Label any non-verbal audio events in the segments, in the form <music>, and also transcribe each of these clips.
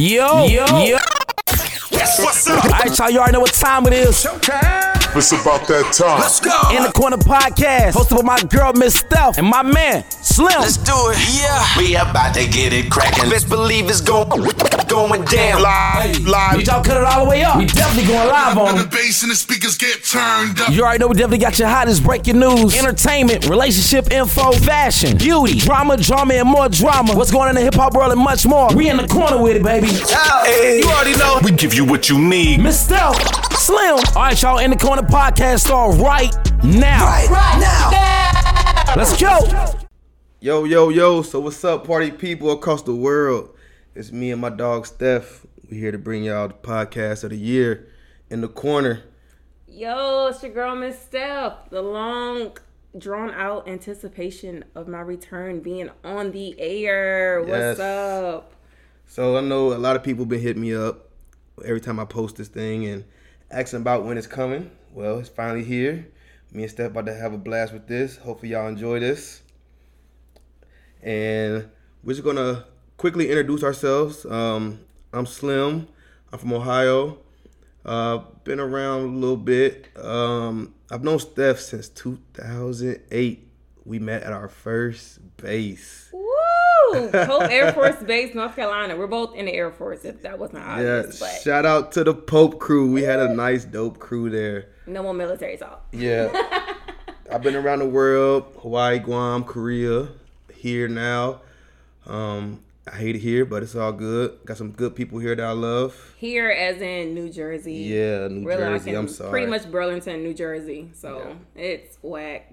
Yo, yo, yo. What's up? All right, y'all, you already know what time it is. It's about that time. Let's go. In the Corner podcast, hosted by my girl, Miss Steph, and my man, Slym. Let's do it. Yeah. We about to get it cracking. Best believe it's going going down. Live, Did live. y'all cut it all the way up? We definitely going live on The bass and the speakers get turned up. You already know we definitely got your hottest breaking news, entertainment, relationship info, fashion, beauty, drama, drama, and more drama. What's going on in the hip hop world and much more. We in the corner with it, baby. Hey. You already know. We give you what you need. Miss Steph, Slym. All right, y'all, in the corner podcast start right now. Right now. Let's go. Yo, yo, yo. So, what's up, party people across the world? It's me and my dog Steph. we here to bring y'all the podcast of the year in the corner. Yo, it's your girl Miss Steph. The long drawn out anticipation of my return being on the air. Yes. What's up? So, I know a lot of people been hitting me up every time I post this thing and asking about when it's coming. Well, it's finally here. Me and Steph about to have a blast with this. Hopefully, y'all enjoy this. And we're just gonna quickly introduce ourselves. Um, I'm Slym. I'm from Ohio. Uh, been around a little bit. Um, I've known Steph since 2008. We met at our first base. <laughs> Woo! Pope Air Force Base, North Carolina. We're both in the Air Force, if that wasn't Yeah, obvious. but shout out to the Pope crew. We had a nice, dope crew there. no more military talk. Yeah. <laughs> I've been around the world Hawaii, Guam, Korea, here now. Um, I hate it here, but it's all good. Got some good people here that I love. Here, as in New Jersey. Yeah, New I Jersey. I'm sorry. Pretty much Burlington, New Jersey. So it's whack.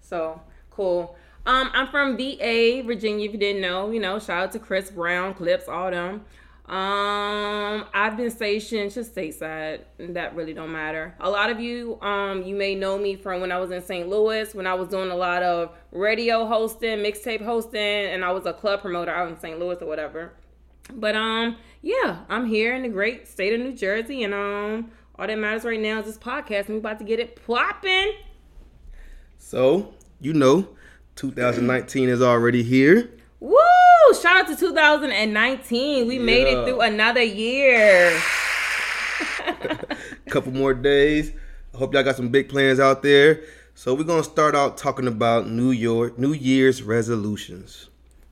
So cool. Um, I'm from VA, Virginia. If you didn't know, you know, shout out to Chris Brown, Clipse, all them. Um, I've been stationed just stateside. That really don't matter. A lot of you, um, you may know me from when I was in St. Louis, when I was doing a lot of radio hosting, mixtape hosting, and I was a club promoter out in St. Louis or whatever. But um, yeah, I'm here in the great state of New Jersey, and um, all that matters right now is this podcast, and we about to get it popping. So, you know, 2019 is already here. Woo! Shout out to 2019. We made it through another year. <laughs> couple more days. I hope y'all got some big plans out there. So we're gonna start out talking about New York, New Year's resolutions.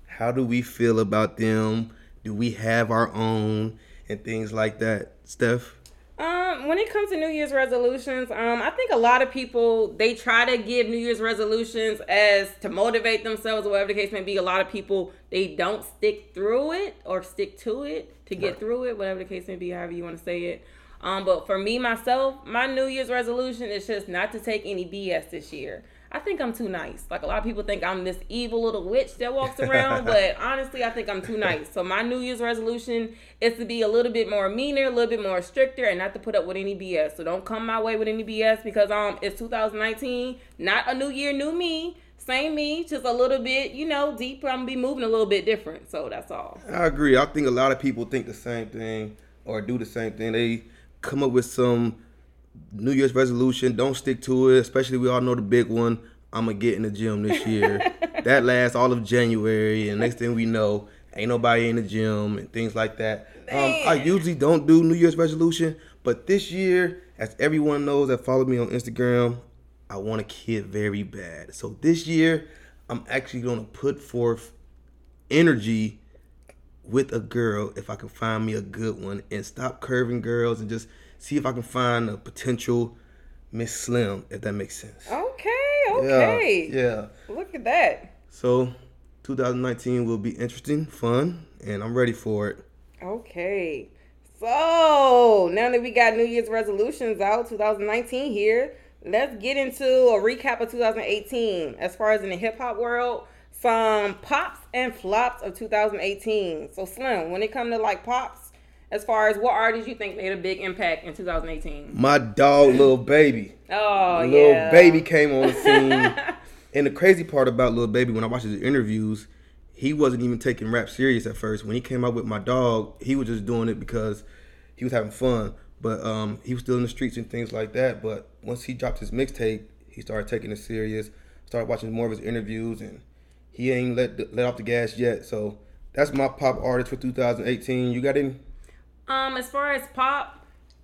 How do we feel about them? Do we have our own and things like that? Steph? Um, when it comes to New Year's resolutions, um, I think a lot of people they try to give New Year's resolutions as to motivate themselves or whatever the case may be. A lot of people they don't stick through it or stick to it to get through it, whatever the case may be, however you want to say it. Um, but for me myself, my New Year's resolution is just not to take any BS this year. I think I'm too nice. Like a lot of people think I'm this evil little witch that walks around, <laughs> but honestly, I think I'm too nice. So my New Year's resolution is to be a little bit more meaner, a little bit more stricter, and not to put up with any BS. So don't come my way with any BS because um it's 2019, not a new year, new me. Same me, just a little bit, you know, deeper. I'm gonna be moving a little bit different. So that's all. I agree. I think a lot of people think the same thing or do the same thing. They come up with some New Year's resolution, don't stick to it, especially we all know the big one. I'm gonna get in the gym this year. <laughs> that lasts all of January, and next thing we know, ain't nobody in the gym and things like that. Um, I usually don't do New Year's resolution, but this year, as everyone knows that follow me on Instagram, I want a kid very bad. So this year, I'm actually gonna put forth energy with a girl if I can find me a good one and stop curving girls and just see if I can find a potential Miss Slym, if that makes sense. Okay, okay. Yeah, yeah. Look at that. So 2019 will be interesting, fun, and I'm ready for it. Okay. So now that we got New Year's resolutions out, 2019 here, let's get into a recap of 2018. As far as in the hip hop world, some pops and flops of 2018. So Slym, when it comes to like pops, as far as what artists you think made a big impact in 2018? My dog, Lil Baby. Oh little yeah, baby came on the scene. <laughs> and the crazy part about Lil Baby, when I watched his interviews, he wasn't even taking rap serious at first. When he came out with my dog, he was just doing it because he was having fun. But um, he was still in the streets and things like that. But once he dropped his mixtape, he started taking it serious. Started watching more of his interviews, and he ain't let let off the gas yet. So that's my pop artist for 2018. You got any? Um, as far as pop,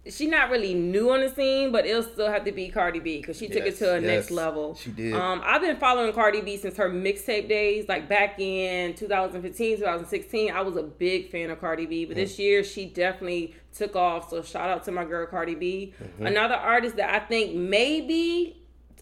she not really new on the scene, but it'll still have to be Cardi B because she took it to a yes, next level. she did. Um, I've been following Cardi B since her mixtape days, like back in 2015, 2016. I was a big fan of Cardi B, but this Mm-hmm. year she definitely took off. So shout out to my girl Cardi B. Mm-hmm. Another artist that I think maybe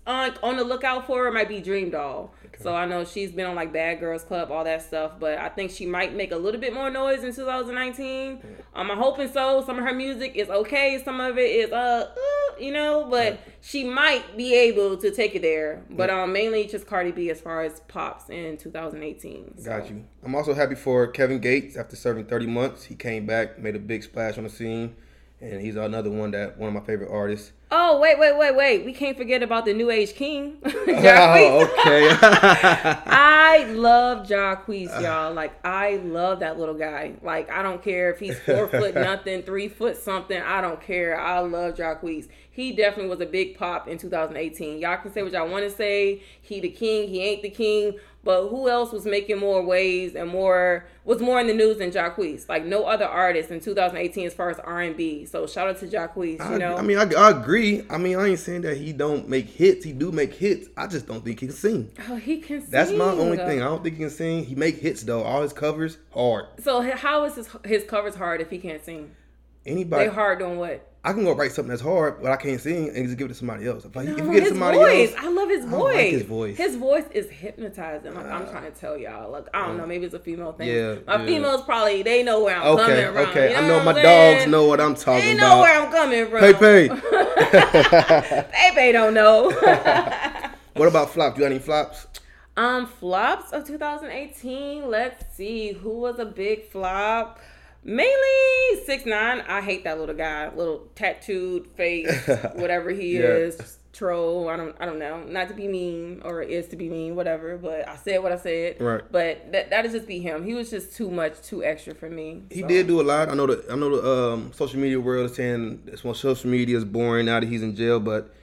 on on the lookout for might be DreamDoll. So I know she's been on like Bad Girls Club, all that stuff, but I think she might make a little bit more noise in 2019. Um, I'm hoping so. Some of her music is okay, some of it is uh, uh you know, but she might be able to take it there. But um, mainly just Cardi B as far as pops in 2018. So. Got you. I'm also happy for Kevin Gates. After serving 30 months, he came back, made a big splash on the scene, and he's another one that one of my favorite artists. Oh wait, wait, wait, wait! We can't forget about the New Age King. <laughs> Oh, okay. <laughs> <laughs> I love Jacquees, y'all. Like I love that little guy. Like I don't care if he's four foot nothing, three foot something. I don't care. I love Jacquees. He definitely was a big pop in 2018. Y'all can say what y'all want to say. He the king. He ain't the king. But who else was making more waves and more was more in the news than Jacquees? Like no other artist in 2018 as far as R&B. So shout out to Jacquees. You I, know. I mean, I, I agree. I mean, I ain't saying that he don't make hits. He do make hits. I just don't think he can sing. oh, he can. That's my only thing. I don't think he can sing. He make hits though. All his covers hard. So how is his his covers hard if he can't sing? Anybody, They hard doing what? I can go write something that's hard, but I can't sing and just give it to somebody else. If, I, if you give it his to somebody voice. else, I love his I voice. like his voice. His voice is hypnotizing. Like, I'm trying to tell y'all. Like I don't know, maybe it's a female thing. Yeah, my yeah. females probably they know where I'm okay, coming from. okay. You I know know my I'm dogs know what I'm talking They about. know where I'm coming from. Pay pay. Pepe don't know. <laughs> what about flops? You got any flops? um, flops of 2018. Let's see who was a big flop. Mainly six nine. I hate that little guy, little tattooed face, <laughs> whatever he Yeah. is, troll. I don't, I don't know. Not to be mean or is to be mean, whatever. But I said what I said. Right. But that that'll just be him. He was just too much, too extra for me. He So. did do a lot. I know the I know the um, social media world is saying this one social media is boring now that he's in jail, but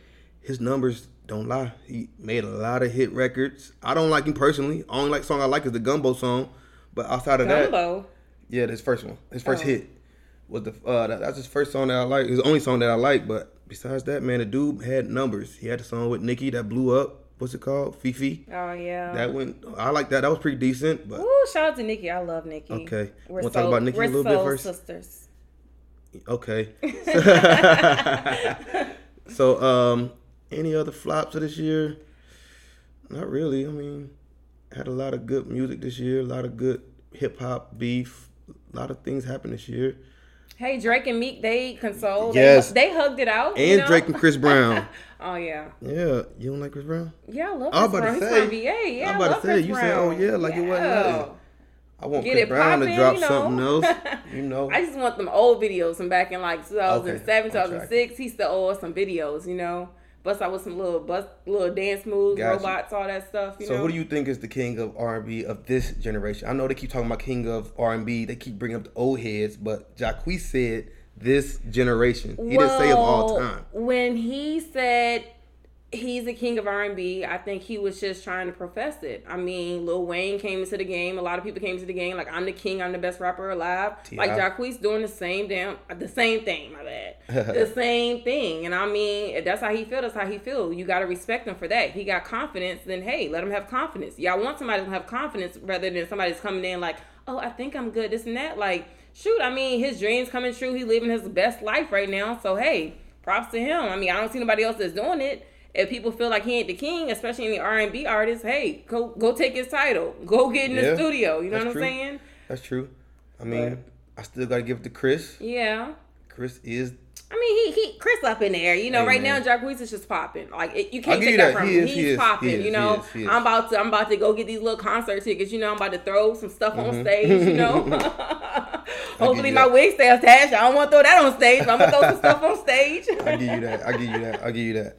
his numbers don't lie. He made a lot of hit records. I don't like him personally. Only like song I like is the Gummo song, but outside of that, Gummo. Yeah, his first one, his first Oh. hit was the uh, that, that's his first song that I like. His only song that I like, but besides that, man, the dude had numbers. He had the song with Nicki that blew up. What's it called? FEFE. Oh yeah. That went. I like that. That was pretty decent, but Ooh, shout out to Nicki. I love Nicki. Okay. We're Wanna talk about Nicki a little bit first? sisters. Okay. <laughs> <laughs> so, um, any other flops of this year? Not really. I mean, had a lot of good music this year, a lot of good hip hop beef, a lot of things happened this year. Hey, Drake and Meek, they consoled. Yes. They, they hugged it out. you And know? Drake and Chris Brown. <laughs> Oh yeah. Yeah, you don't like Chris Brown? Yeah, I love I Chris about Brown. to He's say- from VA. Yeah, I'm I about to love say, Chris you oh, Brown. said, oh, yeah, like it wasn't nothing. I want Get Chris Brown to drop you know. something else. <laughs> You know. I just want them old videos from back in like 2007, Okay, 2006. He still us some videos, you know. Bust out with some little bust, little dance moves, Gotcha. robots, all that stuff. You So know. who do you think is the king of R and B of this generation? I know they keep talking about king of R and B. They keep bringing up the old heads, but Jacquees said this generation. He didn't say of all Well, time. When he said he's the king of R&B, I think he was just trying to profess it. I mean, Lil Wayne came into the game. A lot of people came into the game like I'm the king. I'm the best rapper alive. Like. Jacquees doing the same damn, the same thing. My bad. The <laughs> same thing. And I mean, if that's how he feel. That's how he feel. You got to respect him for that. He got confidence. Then hey, let him have confidence. Y'all want somebody to have confidence rather than somebody's coming in like, oh, I think I'm good. This and that. Like, shoot. I mean, his dreams coming true. He living his best life right now. So hey, props to him. I mean, I don't see nobody else that's doing it. If people feel like he ain't the king, especially any R and B artists, hey, go go take his title. Go get in Yeah, the studio. You know what I'm true. saying? That's true. I mean, I still got to give it to Chris. Yeah. Chris is. I mean, he he Chris up in there. You know, Hey, right now Jacquees is just popping. Like it, you can't take that, that. from He him. is, he He's is, popping. he you know, he is, he is. I'm about to I'm about to go get these little concert tickets. You know, I'm about to throw some stuff Mm-hmm. on stage. You know, <laughs> <laughs> hopefully my wig stays attached. I don't want to throw that on stage. But I'm gonna throw some stuff on stage. <laughs> I give you that. I give you that. I give you that.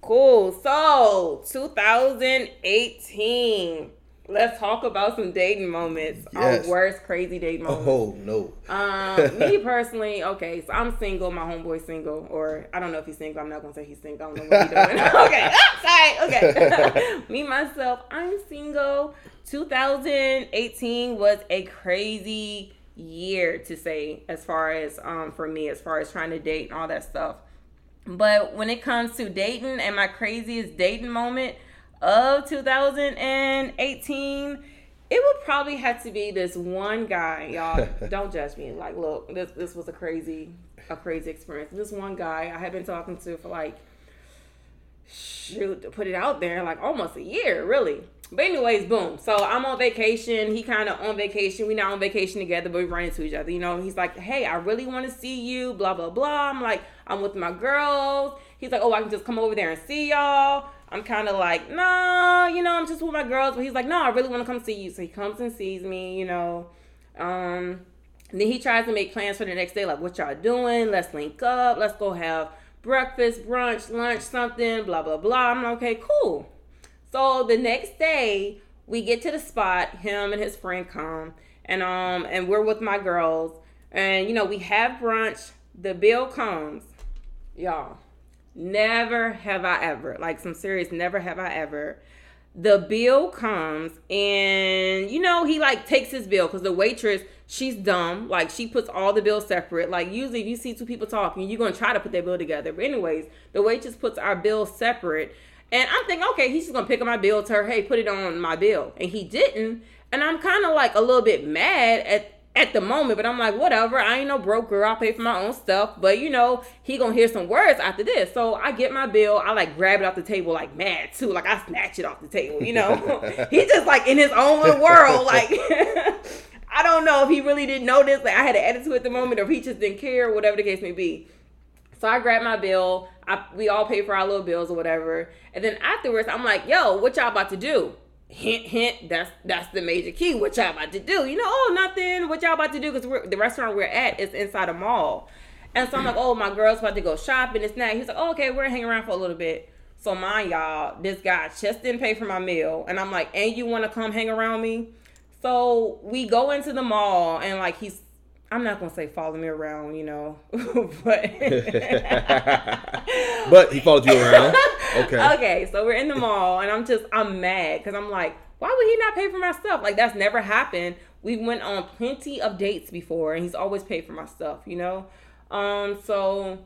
Cool. So 2018. Let's talk about some dating moments. Yes. Our worst crazy dating moments. Oh no. Um, me <laughs> personally, okay, so I'm single. My homeboy's single, or I don't know if he's single. I'm not gonna say he's single. I don't know what he's doing. <laughs> okay, <laughs> sorry. Okay, me myself, I'm single. 2018 was a crazy year to say as far as um for me as far as trying to date and all that stuff. But when it comes to dating and my craziest dating moment of 2018, it would probably have to be this one guy, y'all. <laughs> don't judge me. Like, look, this this was a crazy, a crazy experience. This one guy I had been talking to for like, shoot, to put it out there, like almost a year, really. But anyways, boom. So I'm on vacation. He kind of on vacation. We not on vacation together, but we run into each other. You know, he's like, "Hey, I really want to see you." Blah blah blah. I'm like, "I'm with my girls." He's like, "Oh, I can just come over there and see y'all." I'm kind of like, no, you know, I'm just with my girls." But he's like, "No, I really want to come see you." So he comes and sees me. You know, um, then he tries to make plans for the next day. Like, what y'all doing? Let's link up. Let's go have breakfast, brunch, lunch, something. Blah blah blah. I'm like, okay, cool. So the next day, we get to the spot. Him and his friend come, and um, and we're with my girls, and you know we have brunch. The bill comes, y'all. Never have I ever like some serious. Never have I ever. The bill comes, and you know he like takes his bill because the waitress she's dumb. Like she puts all the bills separate. Like usually if you see two people talking, you're gonna try to put their bill together. But anyways, the waitress puts our bills separate. And I'm thinking, okay, he's just gonna pick up my bill, tell her, hey, put it on my bill. And he didn't. And I'm kind of like a little bit mad at at the moment, but I'm like, whatever. I ain't no broke girl. I'll pay for my own stuff. But you know, he gonna hear some words after this. So I get my bill. I like grab it off the table like mad too. Like I snatch it off the table. You know, <laughs> he just like in his own little world. Like <laughs> I don't know if he really didn't notice. Like I had an attitude at the moment, or if he just didn't care, whatever the case may be. So I grabbed my bill. I, we all pay for our little bills or whatever. And then afterwards, I'm like, "Yo, what y'all about to do?" Hint, hint. That's that's the major key. What y'all about to do? You know, oh nothing. What y'all about to do? Because the restaurant we're at is inside a mall. And so I'm like, "Oh, my girl's about to go shopping. It's not." He's like, oh, "Okay, we're hanging around for a little bit." So mind y'all, this guy just didn't pay for my meal, and I'm like, "And you want to come hang around me?" So we go into the mall, and like he's I'm not gonna say follow me around, you know, <laughs> but <laughs> But he followed you around. Okay. <laughs> okay. So we're in the mall, and I'm just I'm mad because I'm like, why would he not pay for my stuff? Like that's never happened. We went on plenty of dates before, and he's always paid for my stuff, you know. Um, so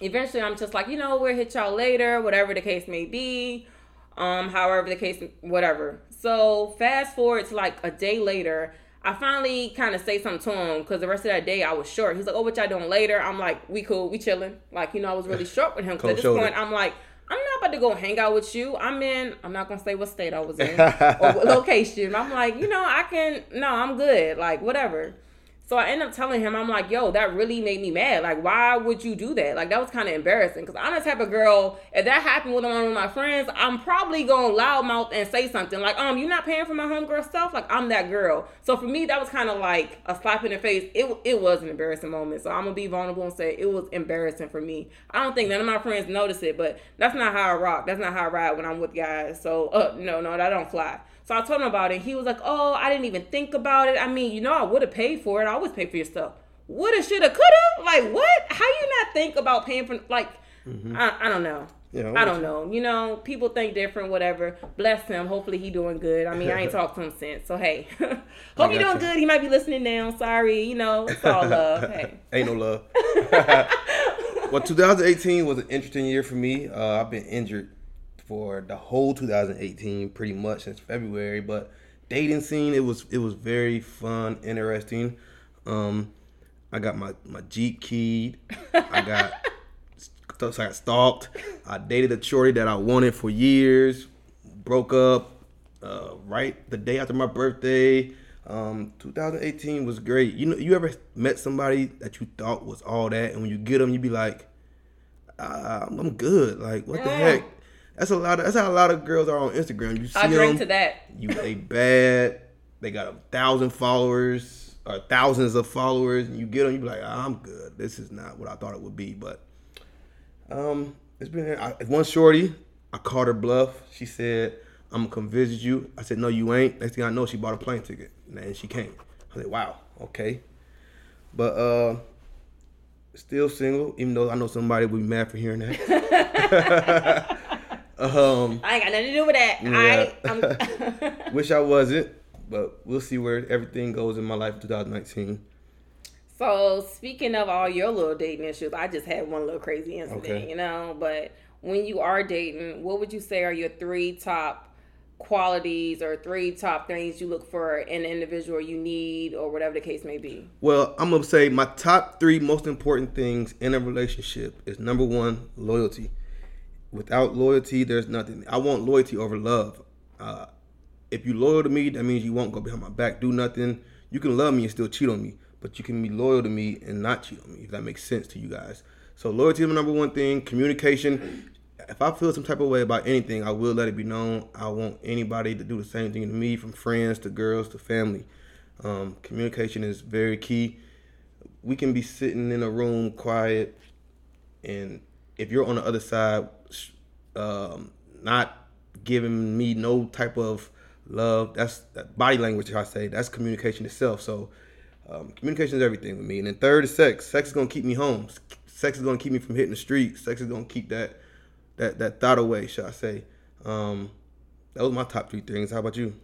eventually, I'm just like, you know, we'll hit y'all later, whatever the case may be. Um, however the case, whatever. So fast forward to like a day later. I finally kind of say something to him because the rest of that day I was short. He's like, "Oh, what y'all doing later?" I'm like, "We cool, we chilling." Like, you know, I was really <laughs> short with him. Cause at this Cold point, I'm like, "I'm not about to go hang out with you. I'm in. I'm not gonna say what state I was in <laughs> or what location. I'm like, you know, I can. No, I'm good. Like, whatever." So I end up telling him, I'm like, yo, that really made me mad. Like, why would you do that? Like, that was kind of embarrassing. Because I'm the type of girl, if that happened with one of my friends, I'm probably going to loudmouth and say something. Like, um, you're not paying for my homegirl stuff? Like, I'm that girl. So for me, that was kind of like a slap in the face. It, it was an embarrassing moment. So I'm to be vulnerable and say it was embarrassing for me. I don't think none of my friends notice it, but that's not how I rock. That's not how I ride when I'm with guys. So, uh, no, no, that don't fly. So I told him about it. He was like, "Oh, I didn't even think about it. I mean, you know, I would have paid for it. I always pay for your stuff. Woulda, shoulda, coulda. Like, what? How you not think about paying for? Like, I, I don't know. Yeah, I don't know. You know, people think different. Whatever. Bless him. Hopefully, he doing good. I mean, I ain't <laughs> talked to him since. So hey, <laughs> hope you doing you. good. He might be listening now. Sorry. You know, it's all <laughs> love. Hey. Ain't no love. well, 2018 was an interesting year for me. Uh, I've been injured for the whole 2018, pretty much since February. But dating scene, it was it was very fun, interesting. Um, I got my my Jeep keyed. I got <laughs> so I got stalked. I dated a shorty that I wanted for years. Broke up uh, right the day after my birthday. Um, 2018 was great. You know, you ever met somebody that you thought was all that, and when you get them, you be like, ah, "I'm good." Like, what the heck? That's a lot. Of, that's how a lot of girls are on Instagram. You see I drink them, to that. you they bad. They got a thousand followers or thousands of followers, and you get them. You be like, ah, "I'm good." This is not what I thought it would be, but um, it's been I, one shorty. I called her bluff. She said, "I'm gonna come visit you." I said, "No, you ain't." Next thing I know, she bought a plane ticket, and she came. I said, "Wow, okay." But uh, still single, even though I know somebody would be mad for hearing that. <laughs> <laughs> Um, I ain't got nothing to do with that. Yeah. I, I'm, <laughs> <laughs> wish I wasn't, but we'll see where everything goes in my life in 2019. So speaking of all your little dating issues, I just had one little crazy incident, Okay. you know. But when you are dating, what would you say are your three top qualities or three top things you look for in an individual you need or whatever the case may be? Well, I'm gonna say my top three most important things in a relationship is number one, loyalty. Without loyalty, there's nothing. I want loyalty over love. Uh, if you loyal to me, that means you won't go behind my back, do nothing. You can love me and still cheat on me, but you can be loyal to me and not cheat on me. If that makes sense to you guys. So loyalty is the number one thing. Communication. If I feel some type of way about anything, I will let it be known. I want anybody to do the same thing to me, from friends to girls to family. Um, communication is very key. We can be sitting in a room quiet, and if you're on the other side, um, not giving me no type of love, that's that body language. I say that's communication itself. So um, communication is everything with me. And then third is sex. Sex is gonna keep me home. Sex is gonna keep me from hitting the streets. Sex is gonna keep that that that thought away. Shall I say? Um, that was my top three things. How about you?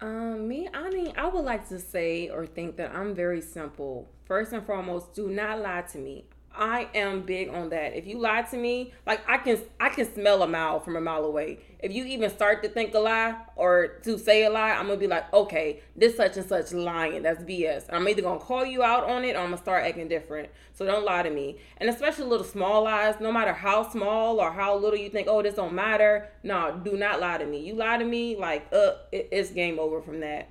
Um, me, I mean, I would like to say or think that I'm very simple. First and foremost, do not lie to me. I am big on that. If you lie to me, like I can I can smell a mile from a mile away. If you even start to think a lie or to say a lie, I'm gonna be like, okay, this such and such lying. That's BS. I'm either gonna call you out on it or I'm gonna start acting different. So don't lie to me. And especially little small lies, no matter how small or how little you think, oh, this don't matter. No, do not lie to me. You lie to me, like, uh, it, it's game over from that.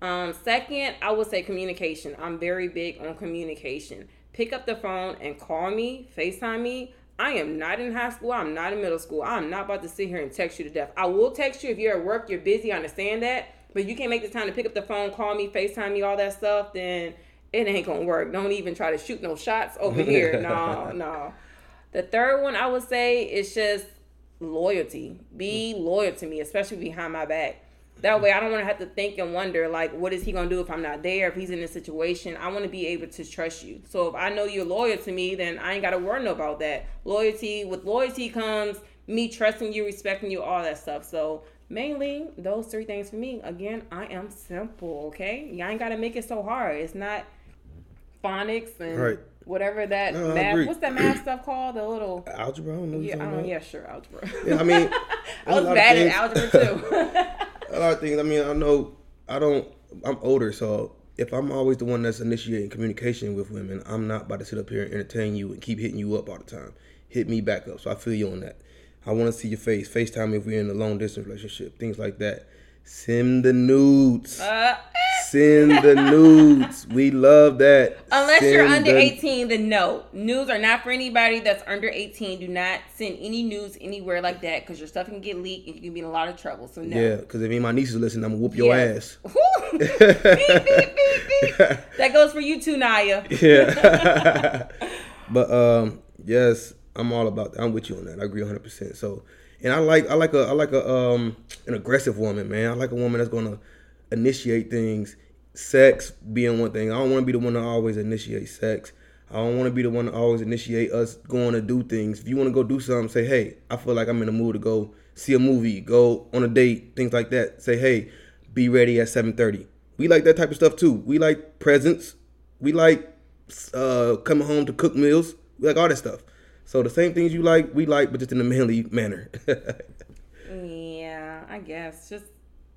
Um, second, I would say communication. I'm very big on communication. Pick up the phone and call me, FaceTime me. I am not in high school. I'm not in middle school. I'm not about to sit here and text you to death. I will text you if you're at work, you're busy, I understand that. But you can't make the time to pick up the phone, call me, FaceTime me, all that stuff, then it ain't gonna work. Don't even try to shoot no shots over <laughs> here. No, no. The third one I would say is just loyalty. Be mm. loyal to me, especially behind my back. That way, I don't want to have to think and wonder, like, what is he going to do if I'm not there, if he's in a situation. I want to be able to trust you. So if I know you're loyal to me, then I ain't got to worry no about that. Loyalty, with loyalty comes me trusting you, respecting you, all that stuff. So mainly, those three things for me. Again, I am simple, okay? Y'all ain't got to make it so hard. It's not phonics and Right. whatever that No, math, what's that math stuff called? The little, Algebra. I don't know. what yeah, you're I don't, about. yeah, sure, algebra. Yeah, I mean, <laughs> I was bad at algebra too. <laughs> a lot of things. I mean, I know I don't. I'm older, so if I'm always the one that's initiating communication with women, I'm not about to sit up here and entertain you and keep hitting you up all the time. Hit me back up. So I feel you on that. I want to see your face. FaceTime if we're in a long distance relationship. Things like that. Send the nudes. Uh, Send the nudes. We love that. Unless you're under the- 18, then no. News are not for anybody that's under 18. Do not send any news anywhere like that because your stuff can get leaked and you can be in a lot of trouble. So no. Yeah, because if any of my nieces listen, I'm gonna whoop your Yeah. ass. <laughs> Beep, beep, beep, beep. <laughs> That goes for you too, Naya. Yeah. <laughs> but um, yes, I'm all about that. I'm with you on that. I agree 100. percent So, and I like I like a I like a um an aggressive woman, man. I like a woman that's gonna initiate things. Sex being one thing. I don't want to be the one to always initiate sex. I don't want to be the one to always initiate us going to do things. If you want to go do something, say, hey, I feel like I'm in the mood to go see a movie, go on a date, things like that. Say, hey, be ready at 7:30. We like that type of stuff too. We like presents. We like uh, coming home to cook meals. We like all that stuff. So the same things you like, we like, but just in a manly manner. <laughs> Yeah, I guess. Just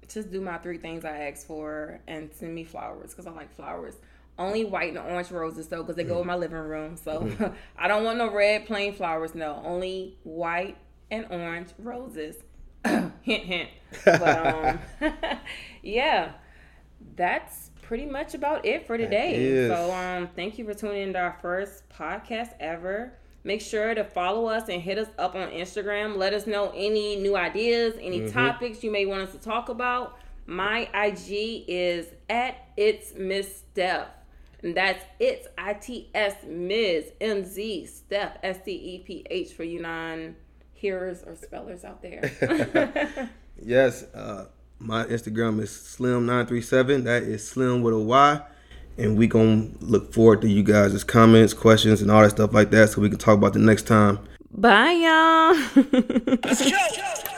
just do my three things I asked for and send me flowers because I like flowers. Only white and orange roses though because they go in my living room. So <laughs> I don't want no red plain flowers. No, only white and orange roses. <coughs> hint, hint. But um, <laughs> yeah, that's pretty much about it for today. So um, thank you for tuning in to our first podcast ever. Make sure to follow us and hit us up on Instagram. Let us know any new ideas, any topics you may want us to talk about. My IG is at it's Miss Steph. And that's it's I T S Ms M Z Steph S T E P H for you non hearers or spellers out there. <laughs> yes, uh, my Instagram is slym937. That is slim with a Y. And we gonna look forward to you guys' comments, questions, and all that stuff like that so we can talk about the next time. Bye y'all. <laughs> Let's go.